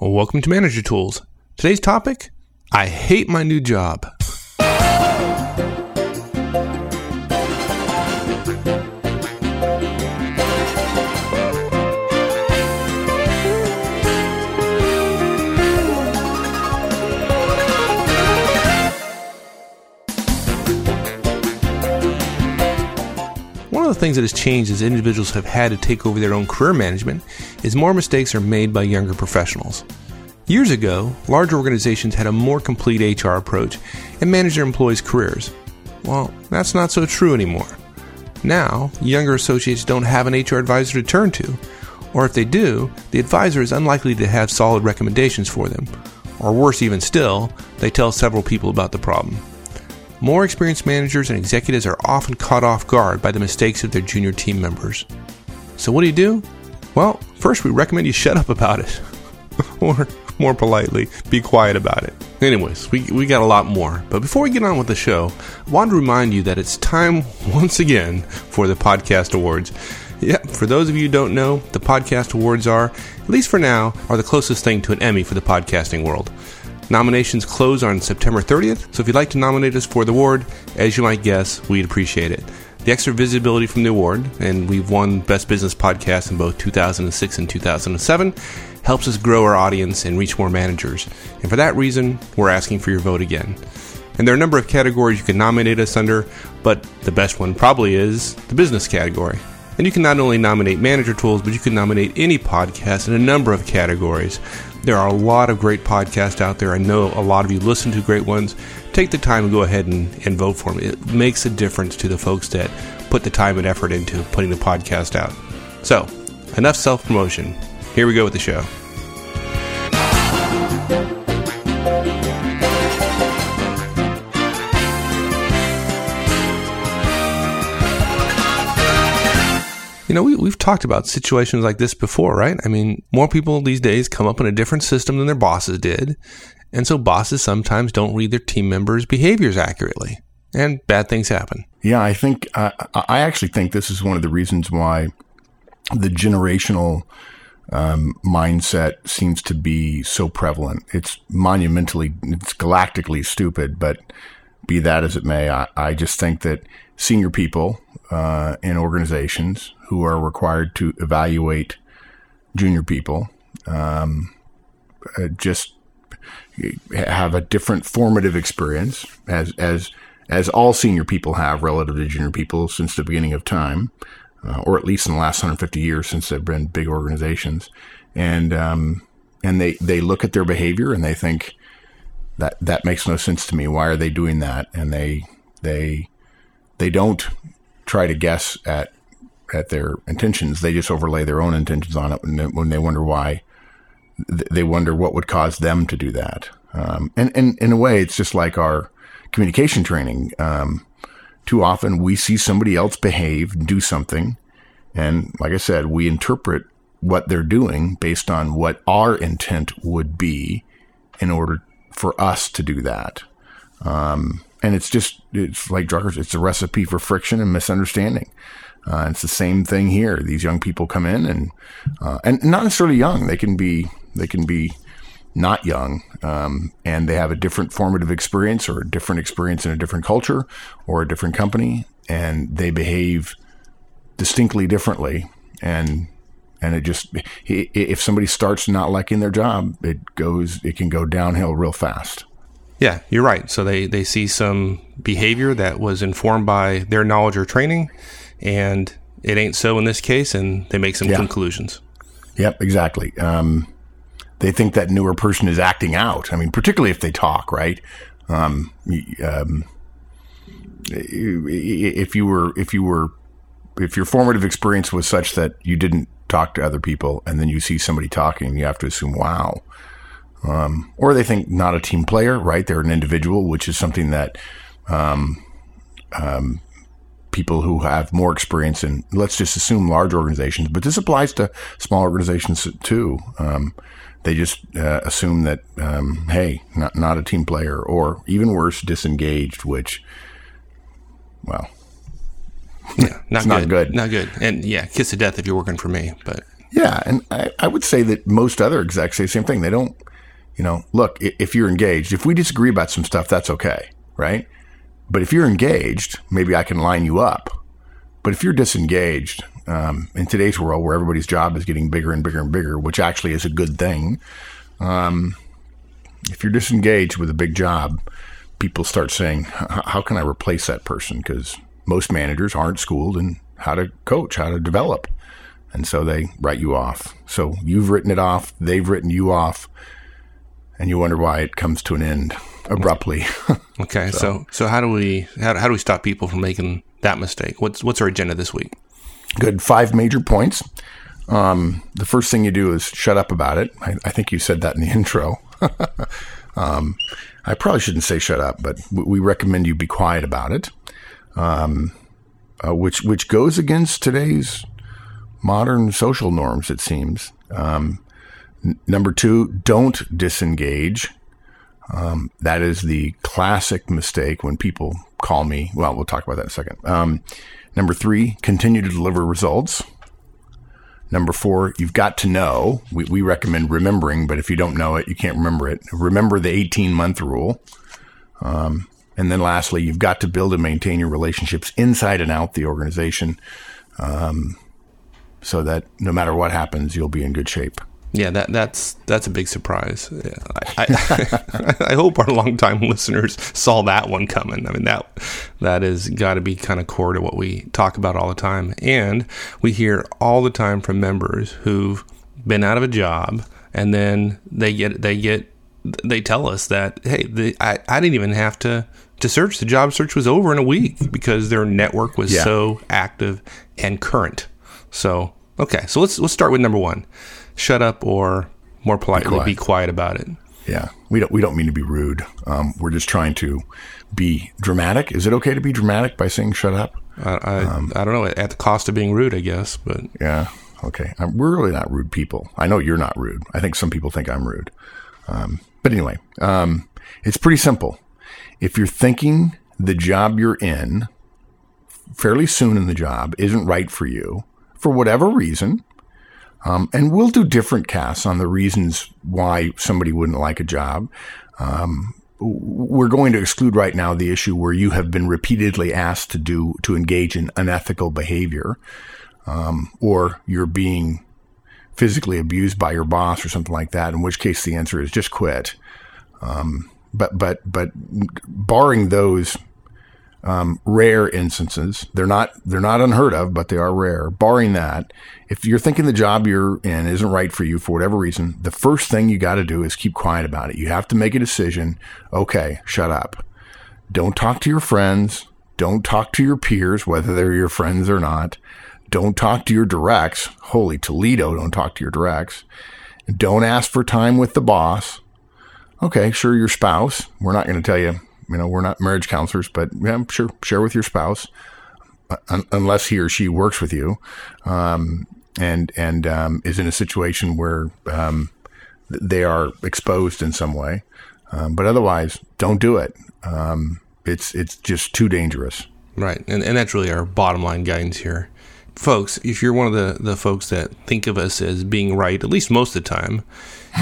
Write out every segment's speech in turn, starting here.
Welcome to Manager Tools. Today's topic I hate my new job. The things that has changed as individuals have had to take over their own career management is more mistakes are made by younger professionals. Years ago, large organizations had a more complete HR approach and managed their employees' careers. Well, that's not so true anymore. Now, younger associates don't have an HR advisor to turn to, or if they do, the advisor is unlikely to have solid recommendations for them. Or worse even still, they tell several people about the problem. More experienced managers and executives are often caught off guard by the mistakes of their junior team members. So, what do you do? Well, first we recommend you shut up about it. or, more politely, be quiet about it. Anyways, we, we got a lot more. But before we get on with the show, I want to remind you that it's time once again for the Podcast Awards. Yeah, for those of you who don't know, the Podcast Awards are, at least for now, are the closest thing to an Emmy for the podcasting world. Nominations close on September 30th, so if you'd like to nominate us for the award, as you might guess, we'd appreciate it. The extra visibility from the award, and we've won Best Business Podcast in both 2006 and 2007, helps us grow our audience and reach more managers. And for that reason, we're asking for your vote again. And there are a number of categories you can nominate us under, but the best one probably is the business category. And you can not only nominate manager tools, but you can nominate any podcast in a number of categories. There are a lot of great podcasts out there. I know a lot of you listen to great ones. Take the time and go ahead and, and vote for them. It makes a difference to the folks that put the time and effort into putting the podcast out. So, enough self promotion. Here we go with the show. You know, we, we've talked about situations like this before, right? I mean, more people these days come up in a different system than their bosses did. And so bosses sometimes don't read their team members' behaviors accurately, and bad things happen. Yeah, I think, uh, I actually think this is one of the reasons why the generational um, mindset seems to be so prevalent. It's monumentally, it's galactically stupid, but be that as it may, I, I just think that senior people uh, in organizations who are required to evaluate junior people um, uh, just have a different formative experience as as as all senior people have relative to junior people since the beginning of time, uh, or at least in the last 150 years since they've been big organizations, and um, and they they look at their behavior and they think that that makes no sense to me. Why are they doing that? And they they they don't try to guess at at their intentions. They just overlay their own intentions on it when they, when they wonder why. They wonder what would cause them to do that. Um, and, and in a way, it's just like our communication training. Um, too often we see somebody else behave, do something. And like I said, we interpret what they're doing based on what our intent would be in order for us to do that. Um, and it's just, it's like Druckers, it's a recipe for friction and misunderstanding. Uh, it's the same thing here. These young people come in and, uh, and not necessarily young. They can be, they can be not young, um, and they have a different formative experience or a different experience in a different culture or a different company, and they behave distinctly differently. And and it just if somebody starts not liking their job, it goes it can go downhill real fast. Yeah, you're right. So they they see some behavior that was informed by their knowledge or training, and it ain't so in this case, and they make some yeah. conclusions. Yep, exactly. Um, they think that newer person is acting out. I mean, particularly if they talk, right? Um, um, if you were, if you were, if your formative experience was such that you didn't talk to other people, and then you see somebody talking, you have to assume, wow. Um, or they think not a team player, right? They're an individual, which is something that um, um, people who have more experience in, let's just assume large organizations, but this applies to small organizations too. Um, they just uh, assume that, um, hey, not, not a team player, or even worse, disengaged, which, well, yeah, not, good. not good. Not good. And yeah, kiss of death if you're working for me, but Yeah, and I, I would say that most other execs say the same thing. They don't, you know, look, if you're engaged, if we disagree about some stuff, that's okay, right? But if you're engaged, maybe I can line you up. But if you're disengaged, um, in today's world where everybody's job is getting bigger and bigger and bigger, which actually is a good thing, um, if you're disengaged with a big job, people start saying, "How can I replace that person?" Because most managers aren't schooled in how to coach, how to develop, and so they write you off. So you've written it off, they've written you off, and you wonder why it comes to an end abruptly. Okay, so so, how do we how, how do we stop people from making that mistake? What's what's our agenda this week? Good. Five major points. Um, the first thing you do is shut up about it. I, I think you said that in the intro. um, I probably shouldn't say shut up, but w- we recommend you be quiet about it, um, uh, which which goes against today's modern social norms. It seems. Um, number two, don't disengage. Um, that is the classic mistake when people call me. Well, we'll talk about that in a second. Um, number three, continue to deliver results. Number four, you've got to know. We, we recommend remembering, but if you don't know it, you can't remember it. Remember the 18 month rule. Um, and then lastly, you've got to build and maintain your relationships inside and out the organization um, so that no matter what happens, you'll be in good shape. Yeah, that that's that's a big surprise. Yeah, I, I, I hope our longtime listeners saw that one coming. I mean that that has got to be kind of core to what we talk about all the time, and we hear all the time from members who've been out of a job and then they get they get they tell us that hey, the, I I didn't even have to to search. The job search was over in a week because their network was Yeah. so active and current. So okay, so let's let's start with number one shut up or more politely quiet. be quiet about it. Yeah, we don't we don't mean to be rude. Um, we're just trying to be dramatic. Is it okay to be dramatic by saying "shut up"? I I, Um, I don't know at the cost of being rude, I guess, but Yeah. Okay. Um, we're really not rude people. I know you're not rude. I think some people think I'm rude. Um, but anyway, um, it's pretty simple. If you're thinking the job you're in fairly soon in the job isn't right for you for whatever reason, um, and we'll do different casts on the reasons why somebody wouldn't like a job. Um, we're going to exclude right now the issue where you have been repeatedly asked to do to engage in unethical behavior or you're being physically abused by your boss or something like that, in which case the answer is just quit. Um, but but but barring those um, rare instances, they're not they're not unheard of, but they are rare. Barring that, if you're thinking the job you're in isn't right for you for whatever reason, the first thing you got to do is keep quiet about it. You have to make a decision. Okay, shut up. Don't talk to your friends. Don't talk to your peers, whether they're your friends or not. Don't talk to your directs. Holy Toledo, don't talk to your directs. Don't ask for time with the boss. Okay, sure, your spouse. We're not going to tell you, you know, we're not marriage counselors, but yeah, sure, share with your spouse, un- unless he or she works with you, um, and and um, is in a situation where um, they are exposed in some way. Um, but otherwise, don't do it. Um, it's it's just too dangerous. Right. And, and that's really our bottom line guidance here. Folks, if you're one of the, the folks that think of us as being right, at least most of the time,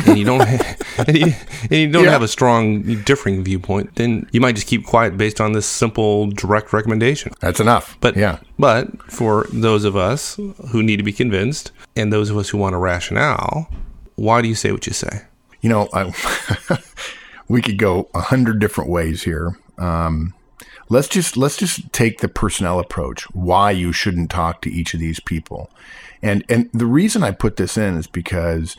and you don't ha- and you, and you don't Yeah. have a strong differing viewpoint, then you might just keep quiet based on this simple direct recommendation. That's enough. But yeah, but for those of us who need to be convinced and those of us who want a rationale, why do you say what you say? you know, I, we could go a hundred different ways here. Um, let's just let's just take the personnel approach. Why you shouldn't talk to each of these people, and and the reason I put this in is because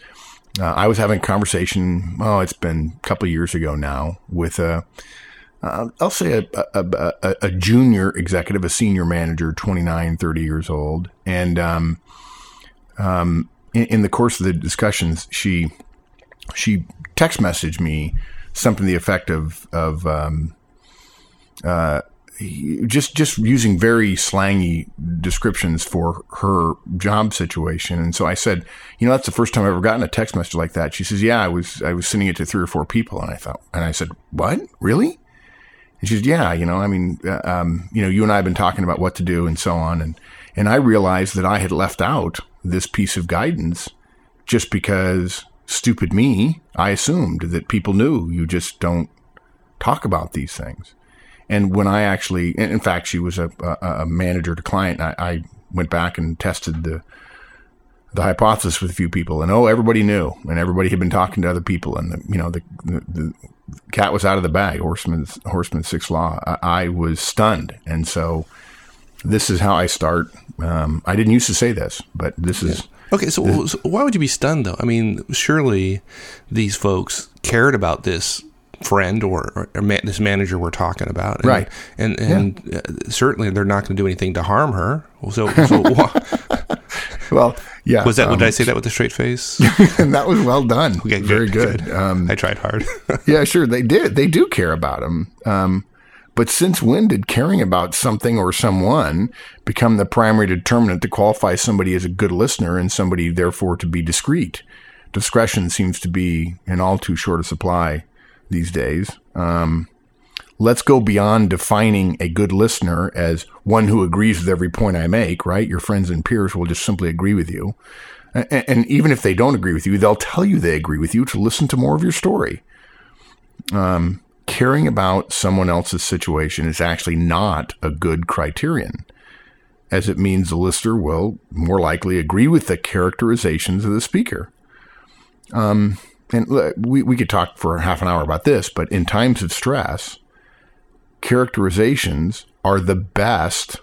uh, I was having a conversation. Oh, it's been a couple years ago now with a. Uh, I'll say a, a, a, a junior executive, a senior manager, 29, 30 years old. And um, um, in, in the course of the discussions, she she text messaged me something to the effect of of um, uh, just just using very slangy descriptions for her job situation. And so I said, you know, that's the first time I've ever gotten a text message like that. She says, yeah, I was I was sending it to three or four people, and I thought, and I said, what, really? And she said, yeah, you know, I mean, uh, um, you know, you and I have been talking about what to do and so on, and And I realized that I had left out this piece of guidance just because stupid me, I assumed that people knew you just don't talk about these things. And when I actually, in fact, she was a, a, a manager to client. I, I, went back and tested the the hypothesis with a few people, and oh, everybody knew, and everybody had been talking to other people, and the, you know the, the, the cat was out of the bag. Horstman's Horstman's Sixth Law. I, I was stunned, and so this is how I start. Um, I didn't used to say this, but this is. Okay, so, this, so why would you be stunned though? I mean, surely these folks cared about this friend or, or ma- this manager we're talking about, and, right? And and yeah. uh, certainly they're not going to do anything to harm her. So, so well, yeah. Was that? Um, did I say that with a straight face? and that was well done. Okay, good, Very good. good. Um, I tried hard. yeah, sure. They did. They do care about him. Um, but since when did caring about something or someone become the primary determinant to qualify somebody as a good listener and somebody therefore to be discreet? Discretion seems to be in all too short a supply these days. Um, let's go beyond defining a good listener as one who agrees with every point I make, right? Your friends and peers will just simply agree with you. And, and even if they don't agree with you, they'll tell you they agree with you to listen to more of your story. Um, caring about someone else's situation is actually not a good criterion, as it means the listener will more likely agree with the characterizations of the speaker. Um, and we, we could talk for half an hour about this, but in times of stress, characterizations are the best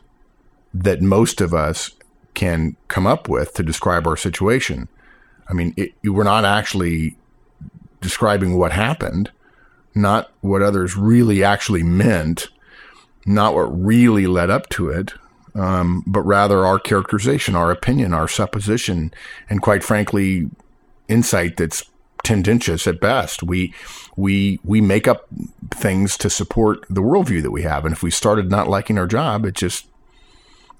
that most of us can come up with to describe our situation. I mean, it, we're not actually describing what happened, not what others really actually meant, not what really led up to it, um, but rather our characterization, our opinion, our supposition, and quite frankly, insight that's tendentious at best. We we we make up things to support the worldview that we have, and if we started not liking our job, it just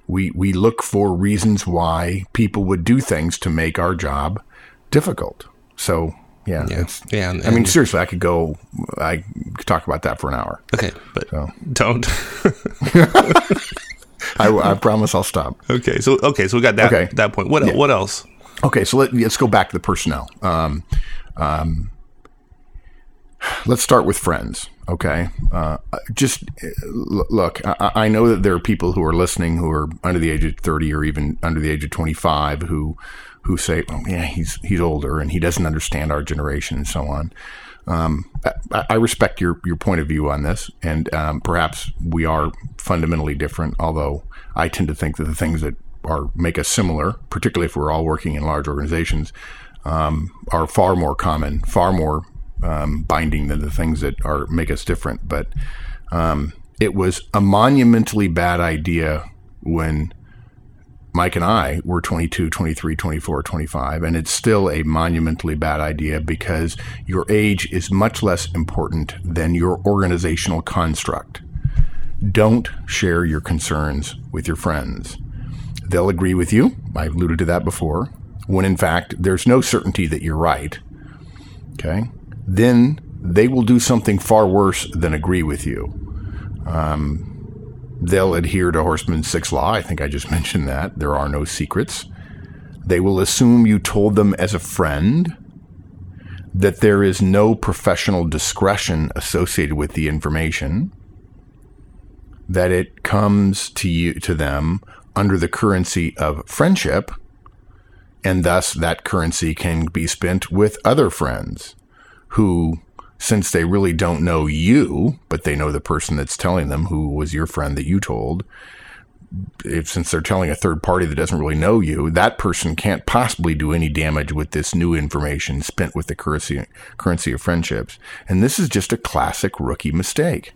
we we look for reasons why people would do things to make our job difficult. So yeah, yeah, yeah and, I mean, seriously, I could go. I could talk about that for an hour. Okay, but so. don't. I, I, promise I'll stop. Okay, so okay, so we got that okay. that point. What yeah. what else? Okay, so let, us go back to the personnel. Um, um, let's start with friends. Okay. Uh, just look, I, I, know that there are people who are listening who are under the age of 30 or even under the age of 25 who, who say, oh, yeah, he's, he's older and he doesn't understand our generation and so on. Um, I, I, respect your, your point of view on this, and um, perhaps we are fundamentally different. Although I tend to think that the things that are make us similar, particularly if we're all working in large organizations, um, are far more common, far more um, binding than the things that are make us different. But um, it was a monumentally bad idea when Mike and I were 22, 23, 24, 25, and it's still a monumentally bad idea because your age is much less important than your organizational construct. Don't share your concerns with your friends. They'll agree with you. I alluded to that before when in fact there's no certainty that you're right, okay, then they will do something far worse than agree with you. Um, they'll adhere to Horstman's Sixth Law. I think I just mentioned that. There are no secrets. They will assume you told them as a friend that there is no professional discretion associated with the information, that it comes to you to them under the currency of friendship and thus that currency can be spent with other friends who, since they really don't know you, but they know the person that's telling them who was your friend that you told, if since they're telling a third party that doesn't really know you, that person can't possibly do any damage with this new information spent with the currency currency of friendships. And this is just a classic rookie mistake.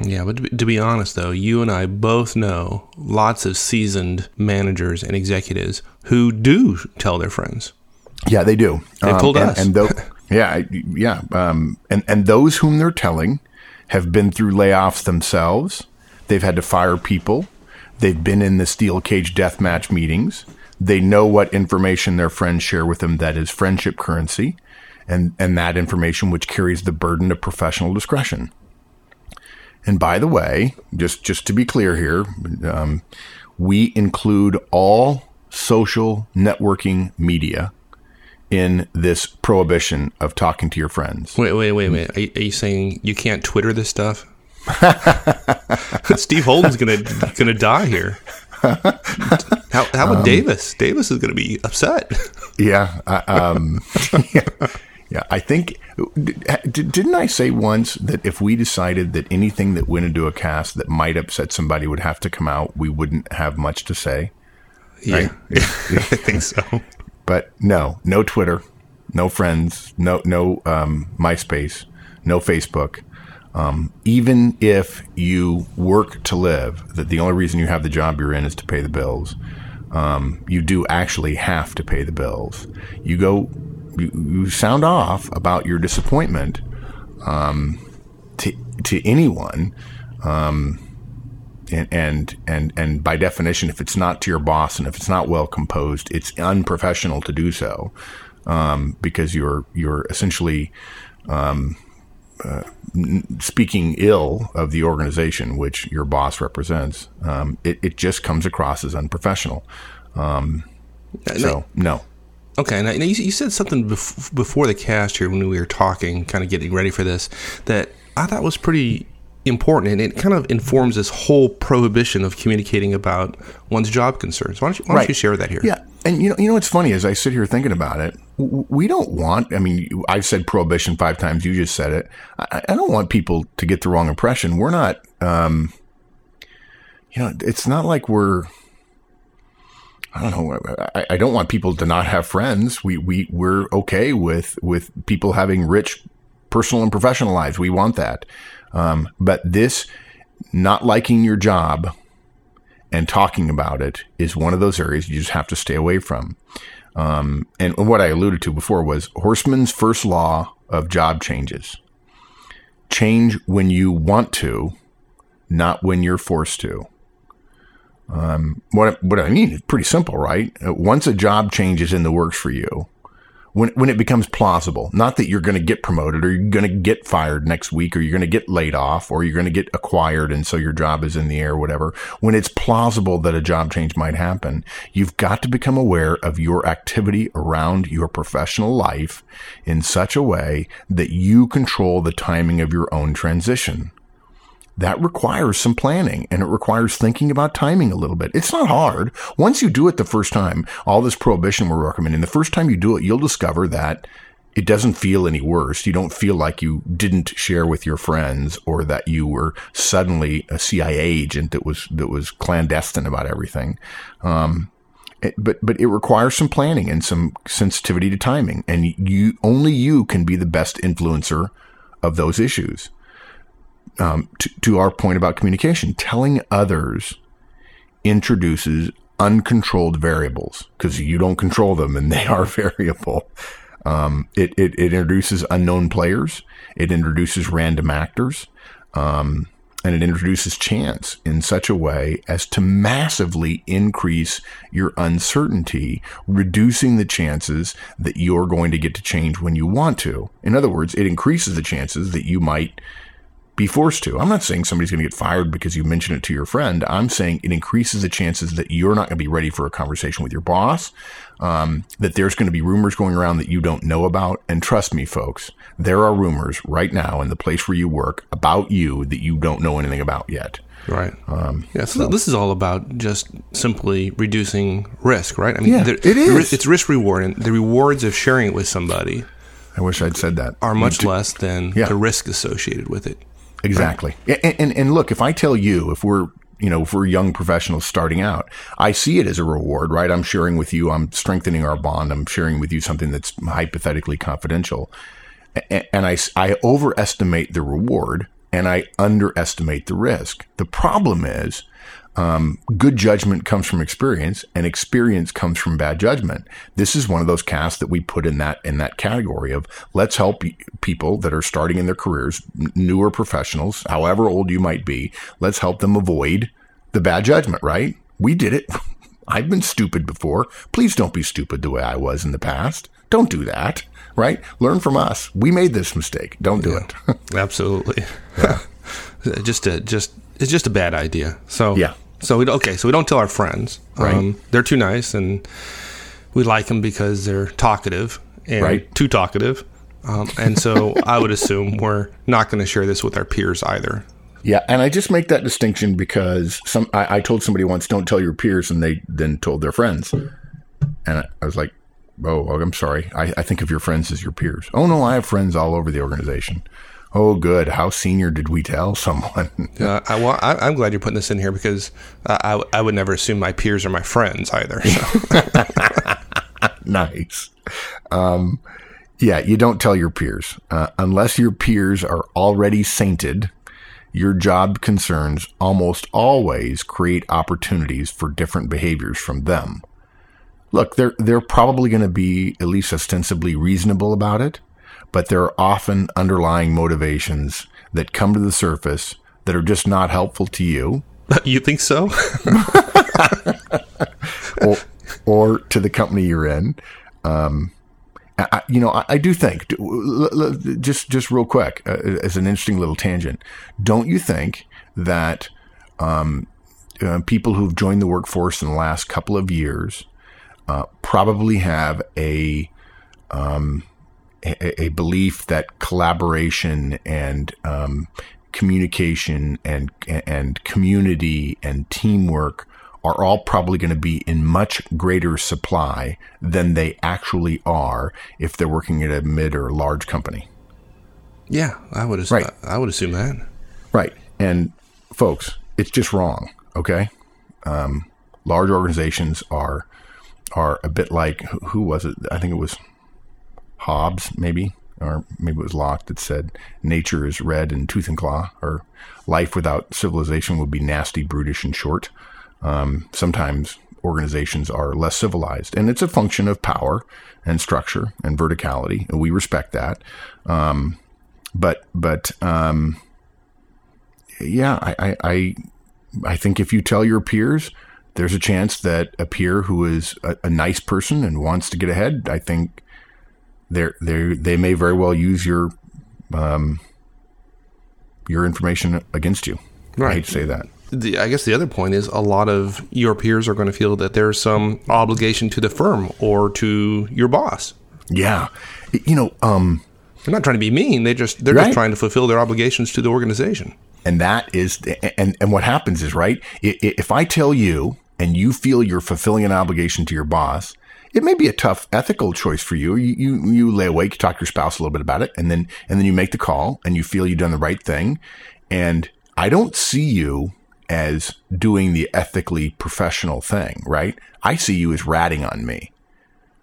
Yeah, but to be, to be, honest, though, you and I both know lots of seasoned managers and executives who do tell their friends. Yeah, they do. They um, told and, us. And though, yeah, yeah, um, and and those whom they're telling have been through layoffs themselves. They've had to fire people. They've been in the steel cage death match meetings. They know what information their friends share with them that is friendship currency, and and that information which carries the burden of professional discretion. And by the way, just just to be clear here, um, we include all social networking media in this prohibition of talking to your friends. Wait, wait, wait, wait. Are, you- are you saying you can't Twitter this stuff? Steve Holden's gonna gonna die here. How, how Um, about Davis? Davis is gonna be upset. Yeah. I- um, yeah. Yeah. I think, did, didn't I say once that if we decided that anything that went into a cast that might upset somebody would have to come out, we wouldn't have much to say? Yeah, I think so. But no, no Twitter, no friends, no no um, MySpace, no Facebook. Um, even if you work to live, that the only reason you have the job you're in is to pay the bills. Um, you do actually have to pay the bills. You go, you, you sound off about your disappointment um, to to anyone, um, and, and and and by definition, if it's not to your boss and if it's not well composed, it's unprofessional to do so um, because you're you're essentially um, uh, speaking ill of the organization which your boss represents. Um, it it just comes across as unprofessional. Um, so no. Okay, now, now you, you said something bef- before the cast here when we were talking, kind of getting ready for this, that I thought was pretty important, and it kind of informs this whole prohibition of communicating about one's job concerns. Why don't you, why don't Right. you share that here? Yeah, and you know, you know what's funny as I sit here thinking about it, we don't want. I mean, I've said prohibition five times. You just said it. I, I don't want people to get the wrong impression. We're not. Um, you know, it's not like we're. I don't know. I, I don't want people to not have friends. We we we're okay with with people having rich personal and professional lives. We want that. Um, but this not liking your job and talking about it is one of those areas you just have to stay away from. Um, and what I alluded to before was Horstman's first law of job changes change when you want to, not when you're forced to. Um, what, what I mean is pretty simple, right? Uh, Once a job change is in the works for you, when, when it becomes plausible, not that you're going to get promoted or you're going to get fired next week or you're going to get laid off or you're going to get acquired and so your job is in the air, whatever. When it's plausible that a job change might happen, you've got to become aware of your activity around your professional life in such a way that you control the timing of your own transition that requires some planning and it requires thinking about timing a little bit. It's not hard. Once you do it the first time, all this prohibition we're recommending, the first time you do it, you'll discover that it doesn't feel any worse. You don't feel like you didn't share with your friends or that you were suddenly a CIA agent that was, that was clandestine about everything. Um, it- but but it requires some planning and some sensitivity to timing, and you only you can be the best influencer of those issues um, to, to our point about communication, telling others introduces uncontrolled variables because you don't control them and they are variable. Um, it, it, it introduces unknown players. It introduces random actors. Um, and it introduces chance in such a way as to massively increase your uncertainty, reducing the chances that you're going to get to change when you want to. In other words, it increases the chances that you might be forced to. I'm not saying somebody's going to get fired because you mention it to your friend. I'm saying it increases the chances that you're not going to be ready for a conversation with your boss, um, that there's going to be rumors going around that you don't know about. And trust me, folks, there are rumors right now in the place where you work about you that you don't know anything about yet. Right. yeah. So, this is all about just simply reducing risk, right? I mean, Yeah, there- it is. It's risk reward, and the rewards of sharing it with somebody I wish I'd said that. are much less than Yeah. the risk associated with it. Exactly. And, and and look, if I tell you, if we're you know, we're young professionals starting out, I see it as a reward, right? I'm sharing with you, I'm strengthening our bond, I'm sharing with you something that's hypothetically confidential. And I overestimate the reward and I underestimate the risk. The problem is, um, good judgment comes from experience and experience comes from bad judgment. This is one of those casts that we put in that, in that category of let's help people that are starting in their careers, newer professionals, however old you might be. Let's help them avoid the bad judgment, right? We did it. I've been stupid before. Please don't be stupid the way I was in the past. Don't do that, right? Learn from us. We made this mistake. Don't do it. Absolutely. just a just it's just a bad idea. So Yeah. So we okay, so we don't tell our friends. Um, Right. they're too nice, and we like them because they're talkative and Right. too talkative. Um, and so I would assume we're not going to share this with our peers either. Yeah, and I just make that distinction because some I, I told somebody once, "Don't tell your peers," and they then told their friends, and I, I was like, "Oh, I'm sorry. I, I think of your friends as your peers." Oh no, I have friends all over the organization. Oh, good. How senior did we tell someone? Uh, I, well, I, I'm glad you're putting this in here because uh, I, I would never assume my peers are my friends either. So. nice. Um, yeah, you don't tell your peers uh, unless your peers are already sainted. Your job concerns almost always create opportunities for different behaviors from them. Look, they're they're probably going to be at least ostensibly reasonable about it, but there are often underlying motivations that come to the surface that are just not helpful to you you think so? or, or to the company you're in. Um, I, you know, I, I do think just just real quick uh, as an interesting little tangent. Don't you think that um, uh, people who've joined the workforce in the last couple of years uh, probably have a um, a, a belief that collaboration and um, communication and and community and teamwork are all probably going to be in much greater supply than they actually are if they're working at a mid or large company. yeah, I would. Ass- Right. I would assume that. Right. And folks, it's just wrong. Okay. Um, large organizations are are a bit like who was it? I think it was Hobbes, maybe, or maybe it was Locke that said, "Nature is red and tooth and claw," or "Life without civilization would be nasty, brutish, and short." Um, sometimes organizations are less civilized, and it's a function of power and structure and verticality, and we respect that. Um, but but um, yeah, I, I, I, think if you tell your peers, there's a chance that a peer who is a, a nice person and wants to get ahead, I think they're, they they may very well use your um, your information against you. I Right. hate to say that. The, I guess the other point is a lot of your peers are going to feel that there's some obligation to the firm or to your boss. Yeah, you know, um, They're not trying to be mean. They just they're Right. just trying to fulfill their obligations to the organization. and that is and and what happens is right i- i- if i tell you and you feel you're fulfilling an obligation to your boss it may be a tough ethical choice for you you you, you lay awake you talk to your spouse a little bit about it and then and then you make the call and you feel you've done the right thing and i don't see you as doing the ethically professional thing right i see you as ratting on me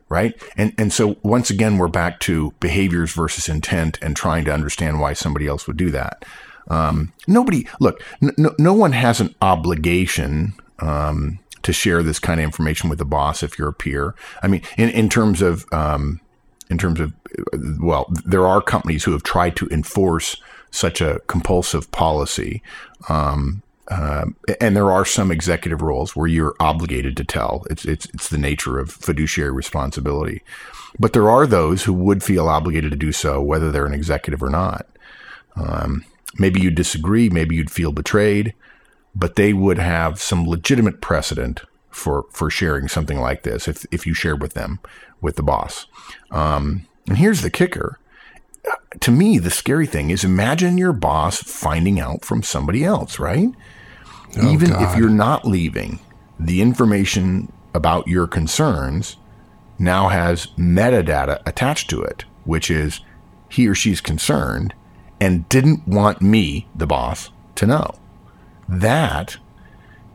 right? And and so once again, we're back to behaviors versus intent and trying to understand why somebody else would do that. Um, nobody, look, no, no one has an obligation um, to share this kind of information with the boss if you're a peer. I mean, in in terms of um, in terms of well, there are companies who have tried to enforce such a compulsive policy. Um, um, and there are some executive roles where you're obligated to tell. It's it's it's the nature of fiduciary responsibility. But there are those who would feel obligated to do so, whether they're an executive or not. Um, maybe you disagree. Maybe you'd feel betrayed, but they would have some legitimate precedent for for sharing something like this if if you shared with them with the boss. Um, and here's the kicker. To me, the scary thing is imagine your boss finding out from somebody else, right? Even if you're not leaving, the information about your concerns now has metadata attached to it, which is he or she's concerned and didn't want me, the boss, to know. That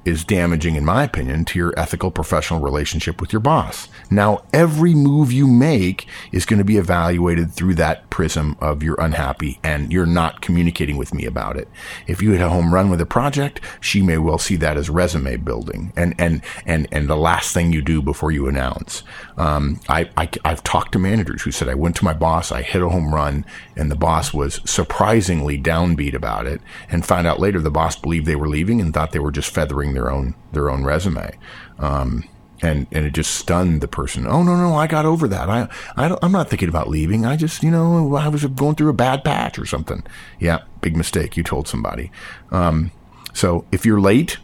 is damaging, in my opinion, to your ethical professional relationship with your boss. Now, every move you make is going to be evaluated through that prism of you're unhappy and you're not communicating with me about it. If you hit a home run with a project, she may well see that as resume building and, and, and, and the last thing you do before you announce. Um, I, I, I've talked to managers who said, I went to my boss, I hit a home run, and the boss was surprisingly downbeat about it and found out later the boss believed they were leaving and thought they were just feathering their own their own resume. Um, and and it just stunned the person. Oh no no, I got over that. I I I'm not thinking about leaving. I just you know I was going through a bad patch or something. Yeah, big mistake. You told somebody. Um, so if you're late,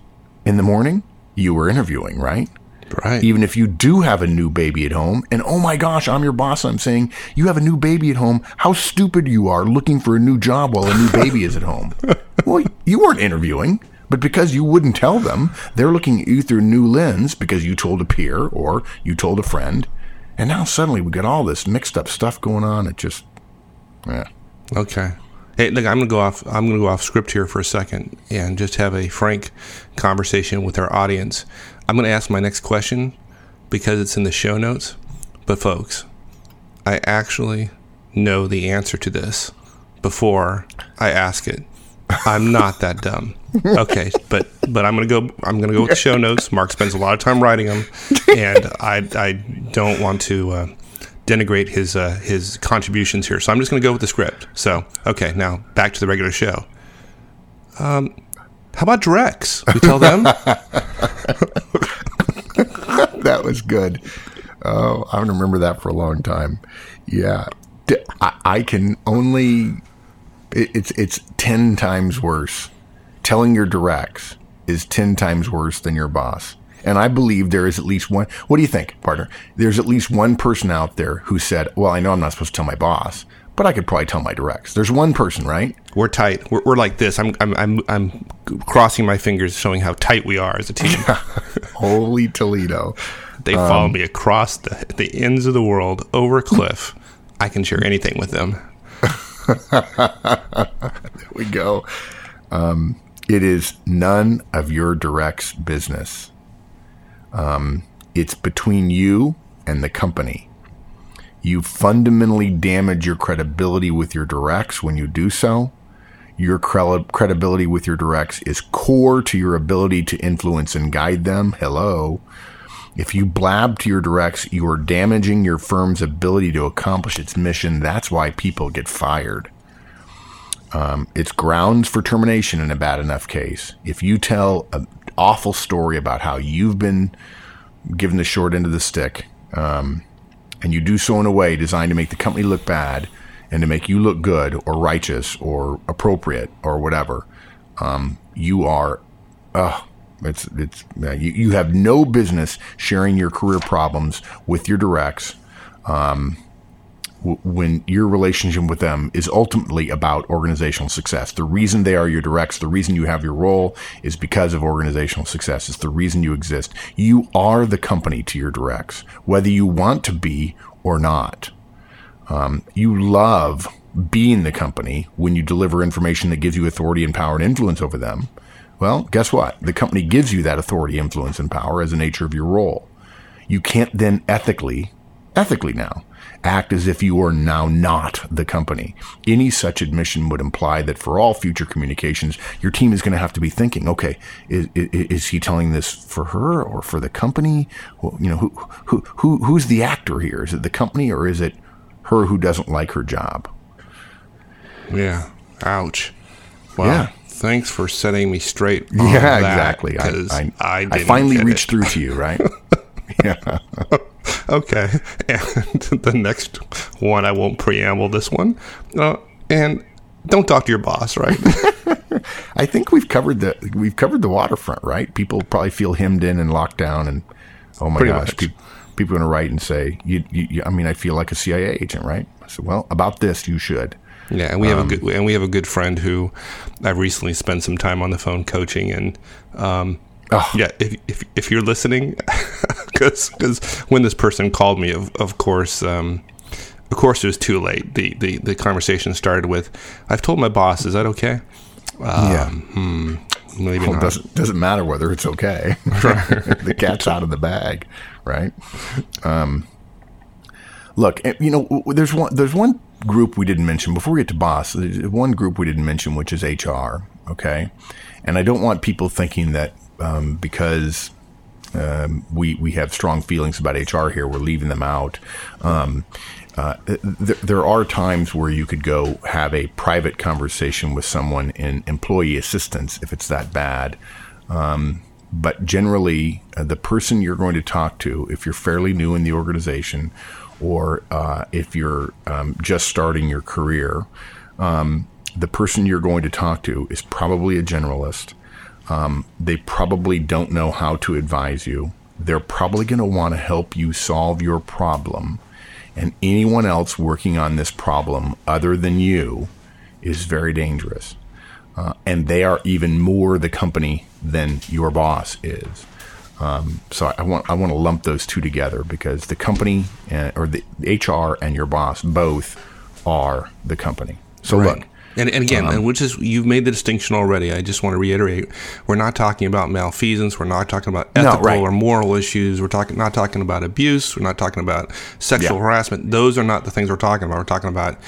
in the morning, you were interviewing, right? Right. Even if you do have a new baby at home, and oh my gosh, I'm your boss, I'm saying, you have a new baby at home. How stupid you are looking for a new job while a new baby is at home. Well, you weren't interviewing, but because you wouldn't tell them, they're looking at you through a new lens because you told a peer or you told a friend. And now suddenly we got all this mixed up stuff going on. It just, yeah. Okay. Hey, look, I'm gonna go off. I'm gonna go off script here for a second and just have a frank conversation with our audience. I'm gonna ask my next question because it's in the show notes. But folks, I actually know the answer to this before I ask it. I'm not that dumb. Okay, but but I'm gonna go. I'm gonna go with the show notes. Mark spends a lot of time writing them, and I I don't want to uh, denigrate his uh, his contributions here. So I'm just gonna go with the script. So okay, now back to the regular show. Um, how about Drex? We tell them. that was good. Oh, I'm gonna remember that for a long time. Yeah, I can only. It, it's it's ten times worse. Telling your directs is ten times worse than your boss. And I believe there is at least one. What do you think, partner? There's at least one person out there who said, "Well, I know I'm not supposed to tell my boss, but I could probably tell my directs." There's one person, right? We're tight. We're, we're like this. I'm, I'm I'm I'm crossing my fingers, showing how tight we are as a team. Holy Toledo! They follow me across the, the ends of the world over a cliff. I can share anything with them. There we go. Um, it is none of your direct's business. Um, it's between you and the company. You fundamentally damage your credibility with your directs when you do so. Your cre- credibility with your directs is core to your ability to influence and guide them. Hello. If you blab to your directs, you are damaging your firm's ability to accomplish its mission. That's why people get fired. Um, it's grounds for termination in a bad enough case. If you tell an awful story about how you've been given the short end of the stick, um, and you do so in a way designed to make the company look bad and to make you look good or righteous or appropriate or whatever, um, you are, uh, it's it's you, you have no business sharing your career problems with your directs. Um, when your relationship with them is ultimately about organizational success. The reason they are your directs, the reason you have your role is because of organizational success. It's the reason you exist. You are the company to your directs, whether you want to be or not. Um, you love being the company when you deliver information that gives you authority and power and influence over them. Well, guess what? The company gives you that authority, influence, and power as a nature of your role. You can't then ethically, ethically now, act as if you are now not the company. Any such admission would imply that for all future communications, your team is going to have to be thinking, okay, is, is, is he telling this for her or for the company? Well, you know, who, who, who, who's the actor here? Is it the company or is it her who doesn't like her job? Yeah. Ouch. Wow. Yeah. Thanks for setting me straight. Yeah, that, exactly. I, I, I, I finally reached it. through to you, right? yeah. Okay. And the next one, I won't preamble this one. Uh, and don't talk to your boss, right? I think we've covered the we've covered the waterfront, right? People probably feel hemmed in and locked down, and oh my Pretty gosh, peop people are going to write and say, you, you, you, I mean, I feel like a CIA agent, right? I said, well, about this, you should. Yeah, and we Um, have a good and we have a good friend who I've recently spent some time on the phone coaching, and um, Oh. yeah, if, if if you're listening, because when this person called me, of of course. Um, of course, it was too late. The, the the conversation started with, "I've told my boss. Is that okay?" yeah, Maybe well, doesn't doesn't matter whether it's okay. the cat's out of the bag, right? Um, look, eh, you know, there's one there's one group we didn't mention before we get to boss. There's one group we didn't mention, which is HR. Okay, and I don't want people thinking that um, because um, we we have strong feelings about HR here, we're leaving them out. Um, uh, th- there are times where you could go have a private conversation with someone in employee assistance if it's that bad. Um, but generally, uh, the person you're going to talk to, if you're fairly new in the organization, or uh, if you're um, just starting your career, um, the person you're going to talk to is probably a generalist. Um, they probably don't know how to advise you. They're probably going to want to help you solve your problem. And anyone else working on this problem other than you is very dangerous. Uh, and they are even more the company than your boss is. Um, so I want I want to lump those two together because the company and, or the HR and your boss both are the company. So right. look, and, and again, um, and which is you've made the distinction already. I just want to reiterate: we're not talking about malfeasance. We're not talking about ethical no, right. or moral issues. We're talking not talking about abuse. We're not talking about sexual yeah. harassment. Those are not the things we're talking about. We're talking about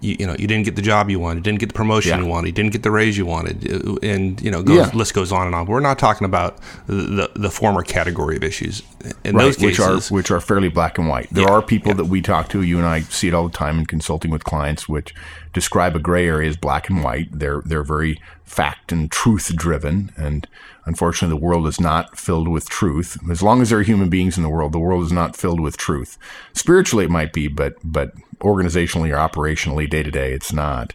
you, you, know you didn't get the job you wanted, didn't get the promotion yeah. you wanted, didn't get the raise you wanted, uh, and you know goes, yeah. list goes on and on. But we're not talking about the the former category of issues. In right, those cases, which are which are fairly black and white. There yeah, are people that we talk to. You and I see it all the time in consulting with clients, which describe a gray area as black and white. They're they're very fact and truth driven, and unfortunately, the world is not filled with truth. As long as there are human beings in the world, the world is not filled with truth. Spiritually, it might be, but but organizationally or operationally, day to day, it's not.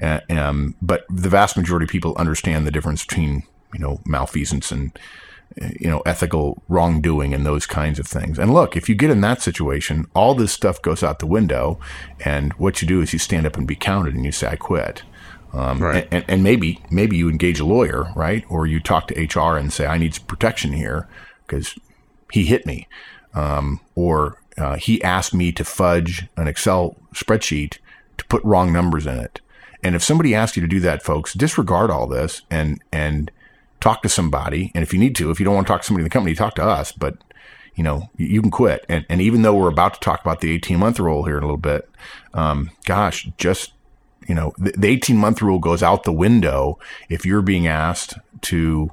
Uh, um, but the vast majority of people understand the difference between you know malfeasance and you know ethical wrongdoing and those kinds of things. And look, if you get in that situation, all this stuff goes out the window, and what you do is you stand up and be counted, and you say, "I quit." Um, right. and, and maybe maybe you engage a lawyer, right? Or you talk to HR and say, "I need protection here because he hit me," um, or uh, he asked me to fudge an Excel spreadsheet to put wrong numbers in it. And if somebody asks you to do that, folks, disregard all this and and talk to somebody. And if you need to, if you don't want to talk to somebody in the company, talk to us. But you know, you can quit. And, and even though we're about to talk about the 18 month rule here in a little bit, um, gosh, just, you know, the, the 18 month rule goes out the window if you're being asked to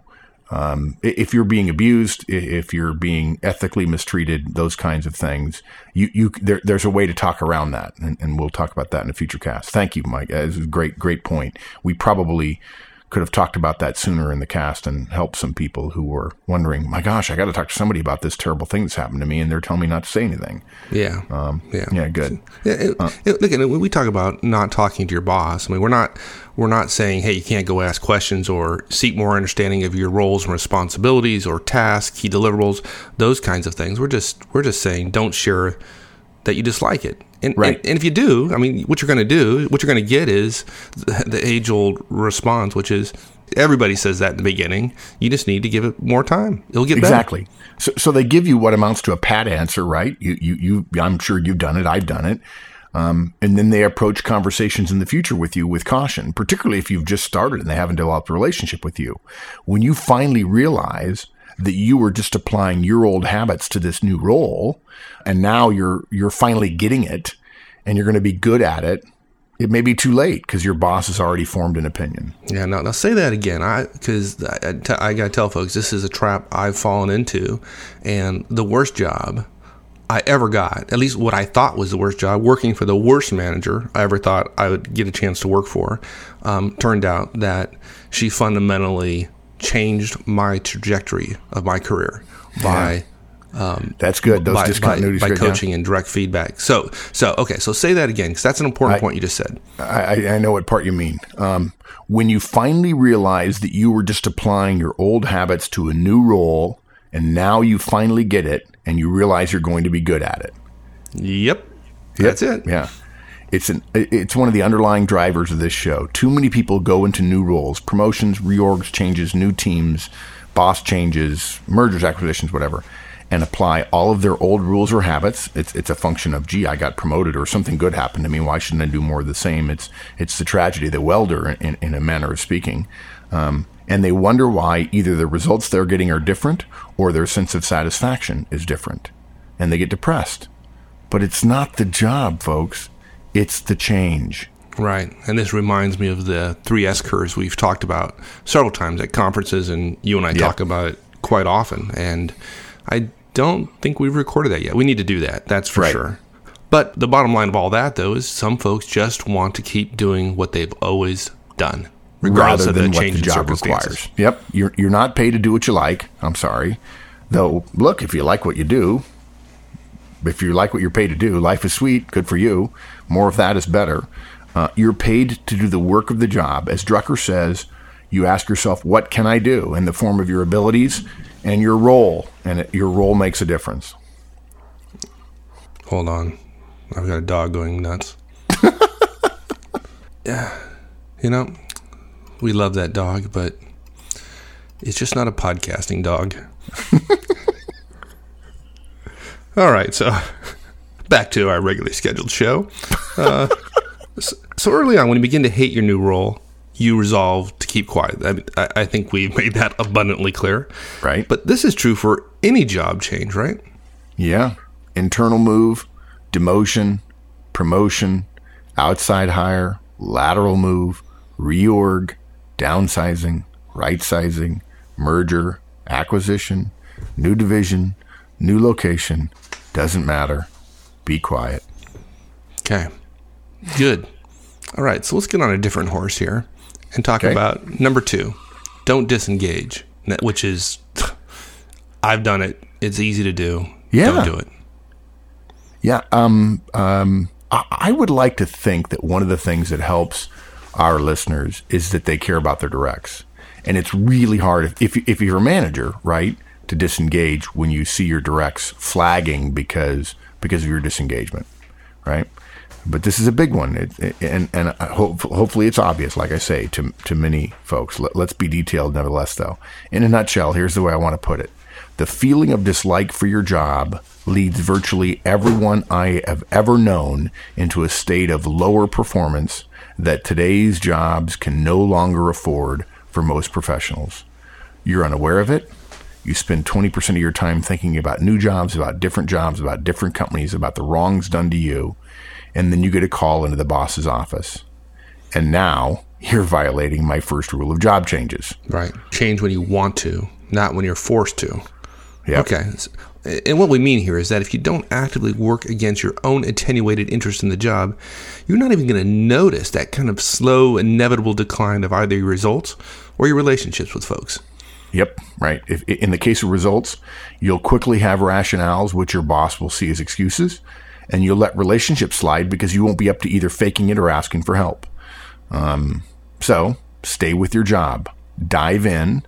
um, if you're being abused, if you're being ethically mistreated, those kinds of things, you, you, there, there's a way to talk around that. And, and, we'll talk about that in a future cast. Thank you, Mike. It's a great, great point. We probably could have talked about that sooner in the cast and helped some people who were wondering, my gosh, I got to talk to somebody about this terrible thing that's happened to me. And they're telling me not to say anything. Yeah. Um, yeah. Yeah. Good. It, uh, it, look, when we talk about not talking to your boss, I mean, we're not, we're not saying, hey, you can't go ask questions or seek more understanding of your roles and responsibilities or tasks, key deliverables, those kinds of things. We're just, we're just saying don't share that you dislike it. And, right. and, and, if you do, I mean, what you're going to do, what you're going to get is the, the age old response, which is everybody says that in the beginning. You just need to give it more time. It'll get exactly. Better. So, so they give you what amounts to a pat answer, right? You, you, you. I'm sure you've done it. I've done it. Um, and then they approach conversations in the future with you with caution, particularly if you've just started and they haven't developed a relationship with you. When you finally realize that you were just applying your old habits to this new role and now you're you're finally getting it and you're going to be good at it it may be too late because your boss has already formed an opinion. Yeah, no, now say that again. I because I, I, t- I gotta tell folks this is a trap I've fallen into, and the worst job I ever got, at least what I thought was the worst job, working for the worst manager I ever thought I would get a chance to work for, um, turned out that she fundamentally changed my trajectory of my career by. Yeah. Um, that's good. Those by, discontinuities by, by coaching and direct feedback. So, so okay. So say that again because that's an important I, point you just said. I, I know what part you mean. Um, when you finally realize that you were just applying your old habits to a new role, and now you finally get it, and you realize you're going to be good at it. Yep, yep. that's it. Yeah. It's an it's one of the underlying drivers of this show. Too many people go into new roles, promotions, reorgs, changes, new teams, boss changes, mergers, acquisitions, whatever, and apply all of their old rules or habits. It's it's a function of gee, I got promoted or something good happened to me. Why shouldn't I do more of the same? It's it's the tragedy, the welder, in, in a manner of speaking. Um, and they wonder why either the results they're getting are different or their sense of satisfaction is different, and they get depressed. But it's not the job, folks. It's the change. Right. And this reminds me of the three S curves we've talked about several times at conferences, and you and I yep. talk about it quite often. And I don't think we've recorded that yet. We need to do that. That's for right. sure. But the bottom line of all that, though, is some folks just want to keep doing what they've always done, regardless Rather of the change the job Requires. Yep. You're, you're not paid to do what you like. I'm sorry. Though, look, if you like what you do, if you like what you're paid to do, life is sweet, good for you. More of that is better. Uh, you're paid to do the work of the job. As Drucker says, You ask yourself, what can I do in the form of your abilities and your role? And it, your role makes a difference. Hold on. I've got a dog going nuts. yeah. You know, we love that dog, but it's just not a podcasting dog. All right, so back to our regularly scheduled show. Uh, so early on, when you begin to hate your new role, you resolve to keep quiet. I, mean, I, I think we've made that abundantly clear. Right. But this is true for any job change, right? Yeah. Internal move, demotion, promotion, outside hire, lateral move, reorg, downsizing, right sizing, merger, acquisition, new division, new location. Doesn't matter. Be quiet. Okay. Good. All right. So let's get on a different horse here and talk Okay. about number two don't disengage, which is, I've done it. It's easy to do. Yeah. Don't do it. Yeah, um, um, I, I would like to think that one of the things that helps our listeners is that they care about their directs, and it's really hard if if, if you're a manager, right, to disengage when you see your directs flagging because because of your disengagement, right? But this is a big one, it, and and uh, hope, hopefully it's obvious, like I say to to many folks. Let, let's be detailed, nevertheless. Though, in a nutshell, here's the way I want to put it: the feeling of dislike for your job leads virtually everyone I have ever known into a state of lower performance that today's jobs can no longer afford for most professionals. You're unaware of it. You spend 20% of your time thinking about new jobs, about different jobs, about different companies, about the wrongs done to you. And then you get a call into the boss's office. And now you're violating my first rule of job changes. Right. Change when you want to, not when you're forced to. Yep. Okay. And what we mean here is that if you don't actively work against your own attenuated interest in the job, you're not even going to notice that kind of slow, inevitable decline of either your results or your relationships with folks. Yep, right. If, in the case of results, you'll quickly have rationales which your boss will see as excuses, and you'll let relationships slide because you won't be up to either faking it or asking for help. Um, so stay with your job, dive in,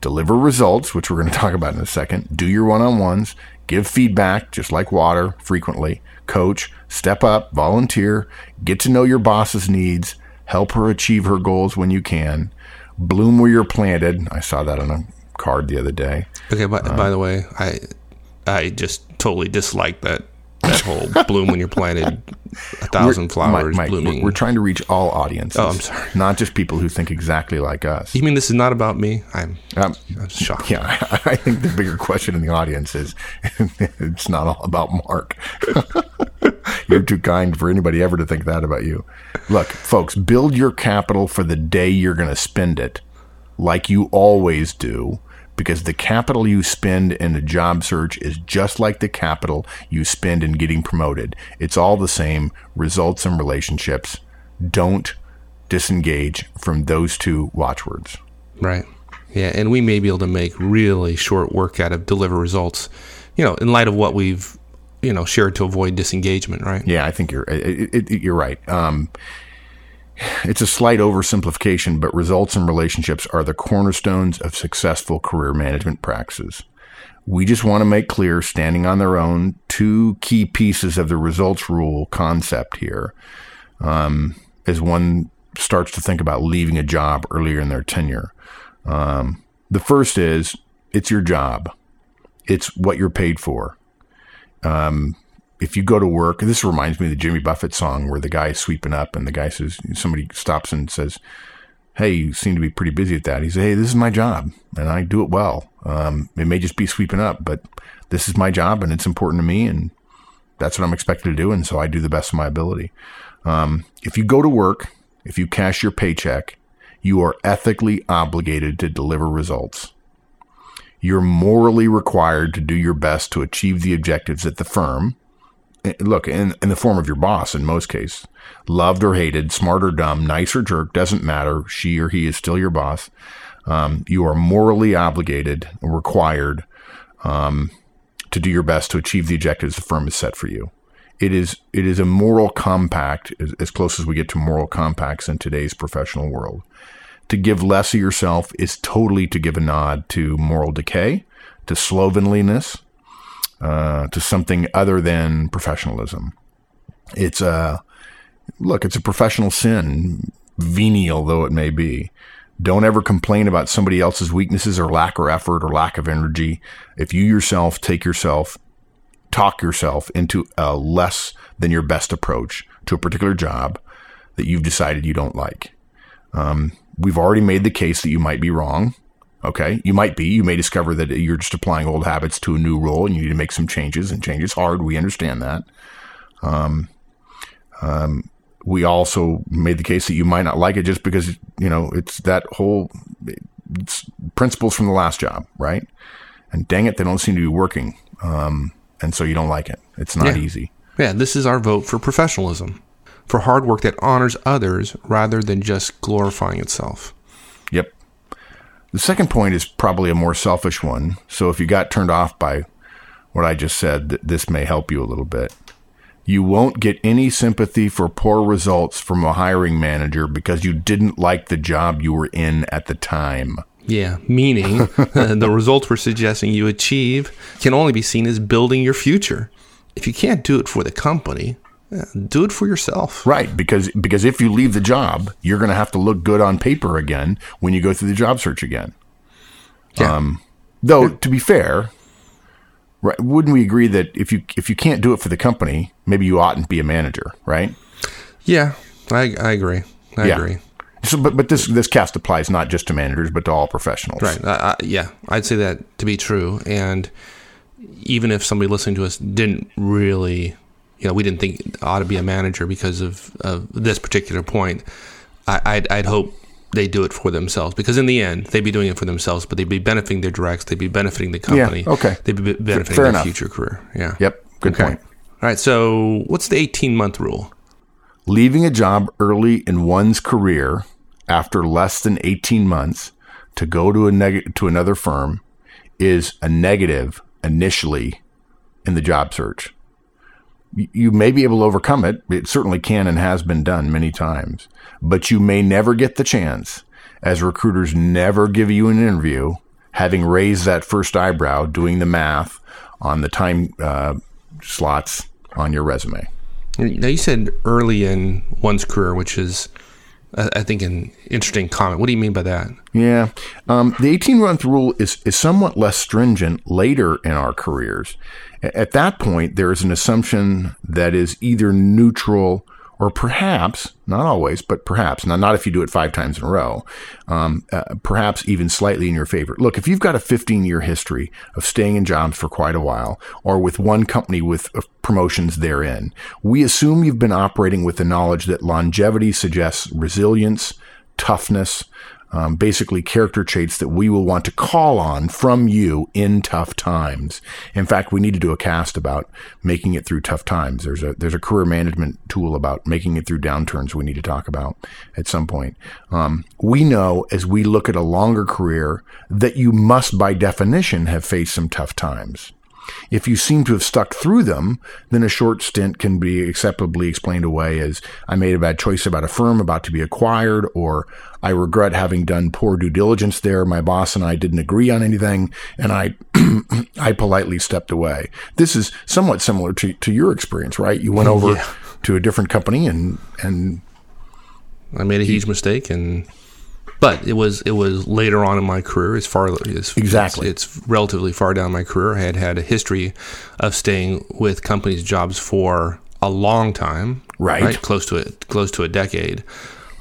deliver results, which we're going to talk about in a second, do your one on ones, give feedback, just like water, frequently, coach, step up, volunteer, get to know your boss's needs, help her achieve her goals when you can, bloom where you're planted. I saw that on a card the other day. Okay, by, by the way, I I just totally dislike that that whole bloom when you're planted, a thousand flowers Mike, Mike, blooming. We're, we're trying to reach all audiences. Oh, I'm sorry. Not just people who think exactly like us. you mean this is not about me? I'm, Um, I'm shocked. yeah, I think the bigger question in the audience is it's not all about Mark. You're too kind for anybody ever to think that about you. Look, folks, build your capital for the day you're going to spend it, like you always do, because the capital you spend in a job search is just like the capital you spend in getting promoted. It's all the same results and relationships. Don't disengage from those two watchwords. Right. Yeah, and we may be able to make really short work out of deliver results, you know, in light of what we've, you know, shared to avoid disengagement, right? Yeah, I think you're it, it, you're right. Um, it's a slight oversimplification, but results and relationships are the cornerstones of successful career management practices. We just want to make clear, standing on their own, two key pieces of the results rule concept here. Um, as one starts to think about leaving a job earlier in their tenure. Um, the first is it's your job. It's what you're paid for if you go to work, this reminds me of the Jimmy Buffett song where the guy is sweeping up and the guy says, somebody stops and says, Hey, you seem to be pretty busy at that. He says, Hey, this is my job and I do it well. Um, it may just be sweeping up, but this is my job and it's important to me and that's what I'm expected to do. And so I do the best of my ability. Um, if you go to work, if you cash your paycheck, you are ethically obligated to deliver results. You're morally required to do your best to achieve the objectives at the firm. Look in, in the form of your boss in most cases loved or hated smart or dumb nice or jerk doesn't matter she or he is still your boss. Um, you are morally obligated required um, to do your best to achieve the objectives the firm has set for you. It is it is a moral compact as, as close as we get to moral compacts in today's professional world to give less of yourself is totally to give a nod to moral decay, to slovenliness, uh, to something other than professionalism. It's a look. It's a professional sin, venial though it may be. Don't ever complain about somebody else's weaknesses or lack of effort or lack of energy. If you yourself take yourself, talk yourself into a less than your best approach to a particular job that you've decided you don't like. Um, we've already made the case that you might be wrong. Okay. You might be. You may discover that you're just applying old habits to a new role and you need to make some changes and change is hard. We understand that. Um, um, we also made the case that you might not like it just because, you know, it's that whole it's principles from the last job, right? And dang it, they don't seem to be working. Um, and so you don't like it. It's not Yeah. easy. Yeah, this is our vote for professionalism, for hard work that honors others rather than just glorifying itself. Yep. The second point is probably a more selfish one. So if you got turned off by what I just said, th- this may help you a little bit. You won't get any sympathy for poor results from a hiring manager because you didn't like the job you were in at the time. Yeah, meaning the results we're suggesting you achieve can only be seen as building your future. If you can't do it for the company, eh, do it for yourself. Right, because because if you leave the job, you're going to have to look good on paper again when you go through the job search again. Yeah. Um, though to be fair, right, wouldn't we agree that if you if you can't do it for the company, maybe you oughtn't be a manager, right? Yeah, I, I agree. I Yeah. agree. So, but but this this cast applies not just to managers, but to all professionals. Right. I, yeah, I'd say that to be true. And even if somebody listening to us didn't really, you know, we didn't think ought to be a manager because of, of this particular point, I, I'd, I'd hope they do it for themselves because in the end, they'd be doing it for themselves, but they'd be benefiting their directs, they'd be benefiting the company. okay. They'd be benefiting fair their enough. future career. Yeah. Yep. Good Okay. point. All right. So what's the 18 month rule? Leaving a job early in one's career after less than 18 months to go to a neg- to another firm is a negative initially in the job search. You may be able to overcome it. It certainly can and has been done many times, but you may never get the chance as recruiters never give you an interview having raised that first eyebrow doing the math on the time uh, slots on your resume. Now you said early in one's career, which is, I think, an interesting comment. What do you mean by that? Yeah. Um, the 18 month rule is, is somewhat less stringent later in our careers. At that point, there is an assumption that is either neutral or perhaps, not always, but perhaps, now not if you do it five times in a row, um, uh, perhaps even slightly in your favor. Look, if you've got a 15 year history of staying in jobs for quite a while, or with one company with uh, promotions therein, we assume you've been operating with the knowledge that longevity suggests resilience, toughness, um, basically character traits that we will want to call on from you in tough times. In fact, we need to do a cast about making it through tough times. There's a there's a career management tool about making it through downturns we need to talk about at some point. Um, we know as we look at a longer career that you must, by definition, have faced some tough times. If you seem to have stuck through them, then a short stint can be acceptably explained away as I made a bad choice about a firm about to be acquired, or I regret having done poor due diligence there. My boss and I didn't agree on anything, and I I politely stepped away. This is somewhat similar to, to your experience, right? You went over Yeah. to a different company and and I made a huge mistake, and but it was it was later on in my career. As far as Exactly. it's, it's relatively far down my career. I had had a history of staying with companies' jobs for a long time, Right. close to it, close to a decade,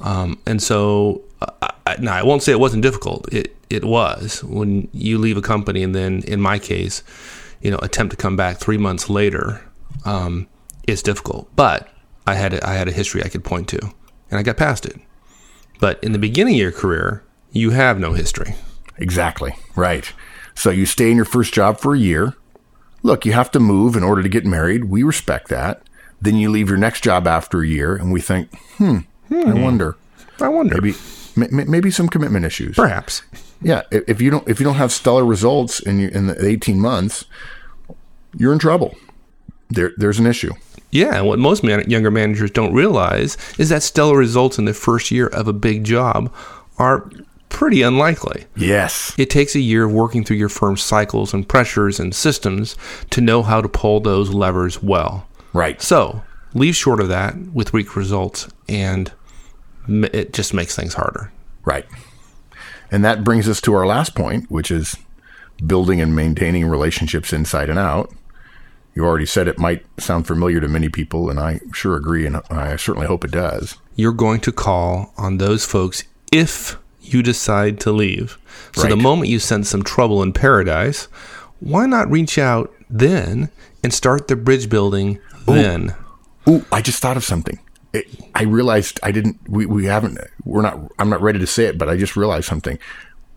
um, and so. I, I, now I won't say it wasn't difficult. It it was when you leave a company and then, in my case, you know, attempt to come back three months later. Um, it's difficult, but I had a, I had a history I could point to, and I got past it. But in the beginning of your career, you have no history. Exactly. Right. So you stay in your first job for a year. Look, you have to move in order to get married. We respect that. Then you leave your next job after a year, and we think, hmm, I wonder, I wonder. maybe, m- maybe some commitment issues. Perhaps. Yeah. If you don't, if you don't have stellar results in in the eighteen months, you're in trouble. There, there's an issue. Yeah, and what most man- younger managers don't realize is that stellar results in the first year of a big job are pretty unlikely. Yes. It takes a year of working through your firm's cycles and pressures and systems to know how to pull those levers well. Right. So leave short of that with weak results, and it just makes things harder. Right. And that brings us to our last point, which is building and maintaining relationships inside and out. You already said it might sound familiar to many people, and I sure agree, and I certainly hope it does. You're going to call on those folks if you decide to leave. So the moment you sense some trouble in paradise, why not reach out then and start the bridge building then? Ooh, I just thought of something. It, I realized I didn't. We, we haven't. We're not. I'm not ready to say it, but I just realized something.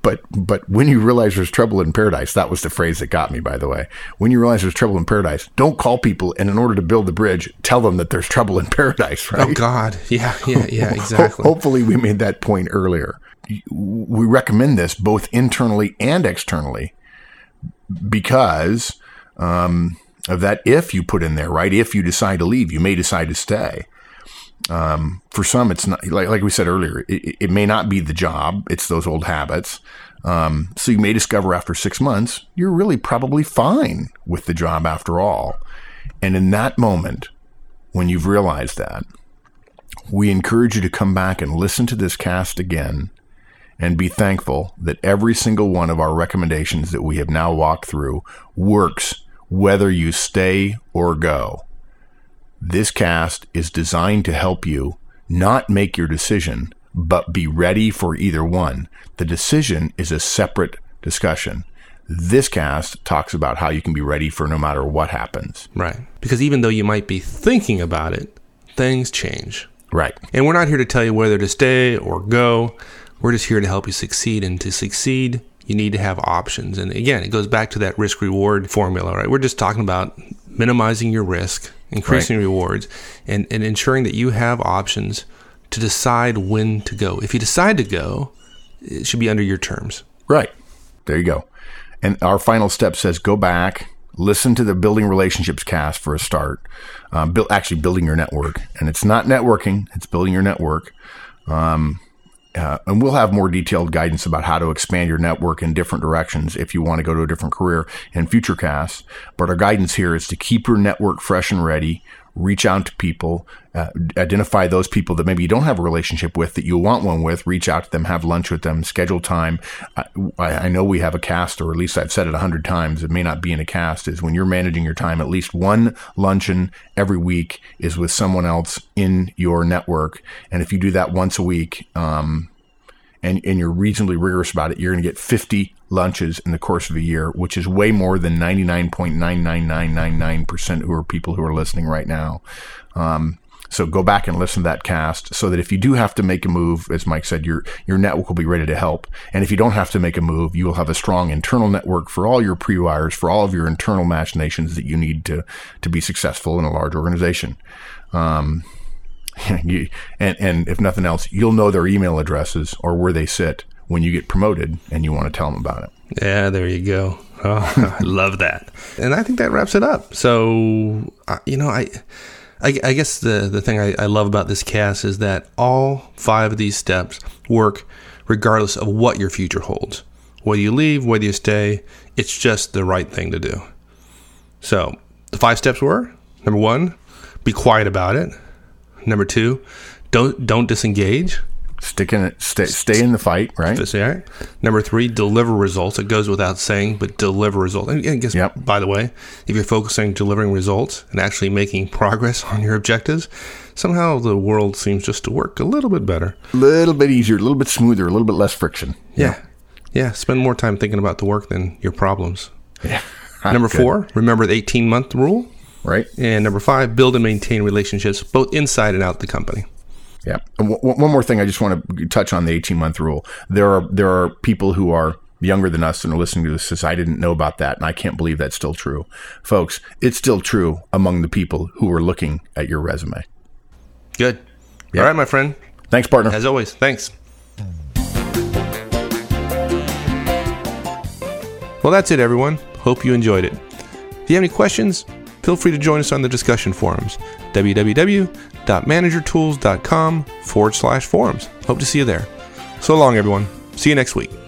But but when you realize there's trouble in paradise, that was the phrase that got me. By the way, when you realize there's trouble in paradise, don't call people, and in order to build the bridge, tell them that there's trouble in paradise. Right? Oh God, yeah, yeah, yeah, exactly. hopefully, we made that point earlier. We recommend this both internally and externally because um, of that. If you put in there, right? If you decide to leave, you may decide to stay. Um, for some, it's not like like we said earlier. It, it may not be the job; it's those old habits. Um, so you may discover after six months you're really probably fine with the job after all. And in that moment, when you've realized that, we encourage you to come back and listen to this cast again and be thankful that every single one of our recommendations that we have now walked through works whether you stay or go. This cast is designed to help you not make your decision, but be ready for either one. The decision is a separate discussion. This cast talks about how you can be ready for no matter what happens. Right. Because even though you might be thinking about it, things change. Right. And we're not here to tell you whether to stay or go. We're just here to help you succeed. And to succeed, you need to have options. And again, it goes back to that risk reward formula, right? We're just talking about minimizing your risk, increasing rewards, and, and ensuring that you have options to decide when to go. If you decide to go, it should be under your terms. Right. There you go. And our final step says go back, listen to the building relationships cast for a start. Um, build, actually, building your network. And it's not networking, it's building your network. Um, uh, and we'll have more detailed guidance about how to expand your network in different directions if you want to go to a different career in future casts. But our guidance here is to keep your network fresh and ready. Reach out to people, uh, identify those people that maybe you don't have a relationship with that you want one with. Reach out to them, have lunch with them, schedule time. I, I know we have a cast, or at least I've said it a hundred times. It may not be in a cast. Is when you're managing your time, at least one luncheon every week is with someone else in your network. And if you do that once a week, um, and, and you're reasonably rigorous about it, you're going to get 50 lunches in the course of a year, which is way more than 99.99999% who are people who are listening right now. Um, so go back and listen to that cast so that if you do have to make a move, as Mike said, your, your network will be ready to help. And if you don't have to make a move, you will have a strong internal network for all your pre-wires, for all of your internal machinations that you need to, to be successful in a large organization. Um, and, and if nothing else, you'll know their email addresses or where they sit when you get promoted and you want to tell them about it. Yeah, there you go. Oh, I love that. And I think that wraps it up. So, you know, I, I, I guess the, the thing I, I love about this cast is that all five of these steps work regardless of what your future holds. Whether you leave, whether you stay, it's just the right thing to do. So, the five steps were number one, be quiet about it. Number two, don't don't disengage. Stick in it, stay, stay in the fight, right? That's all right. Number three, deliver results. It goes without saying, but deliver results. And I guess, Yep. by the way, if you're focusing on delivering results and actually making progress on your objectives, somehow the world seems just to work a little bit better. A little bit easier, a little bit smoother, a little bit less friction. Yeah. Yeah. Spend more time thinking about the work than your problems. Yeah. Number Good. four, remember the 18 month rule. Right? And number five, build and maintain relationships both inside and out the company. Yeah. And w- one more thing I just want to touch on the 18 month rule. There are, there are people who are younger than us and are listening to this says, I didn't know about that. And I can't believe that's still true. Folks, it's still true among the people who are looking at your resume. Good. Yeah. All right, my friend. Thanks, partner. As always, thanks. Well, that's it, everyone. Hope you enjoyed it. If you have any questions, feel free to join us on the discussion forums www.managertools.com forward slash forums. Hope to see you there. So long, everyone. See you next week.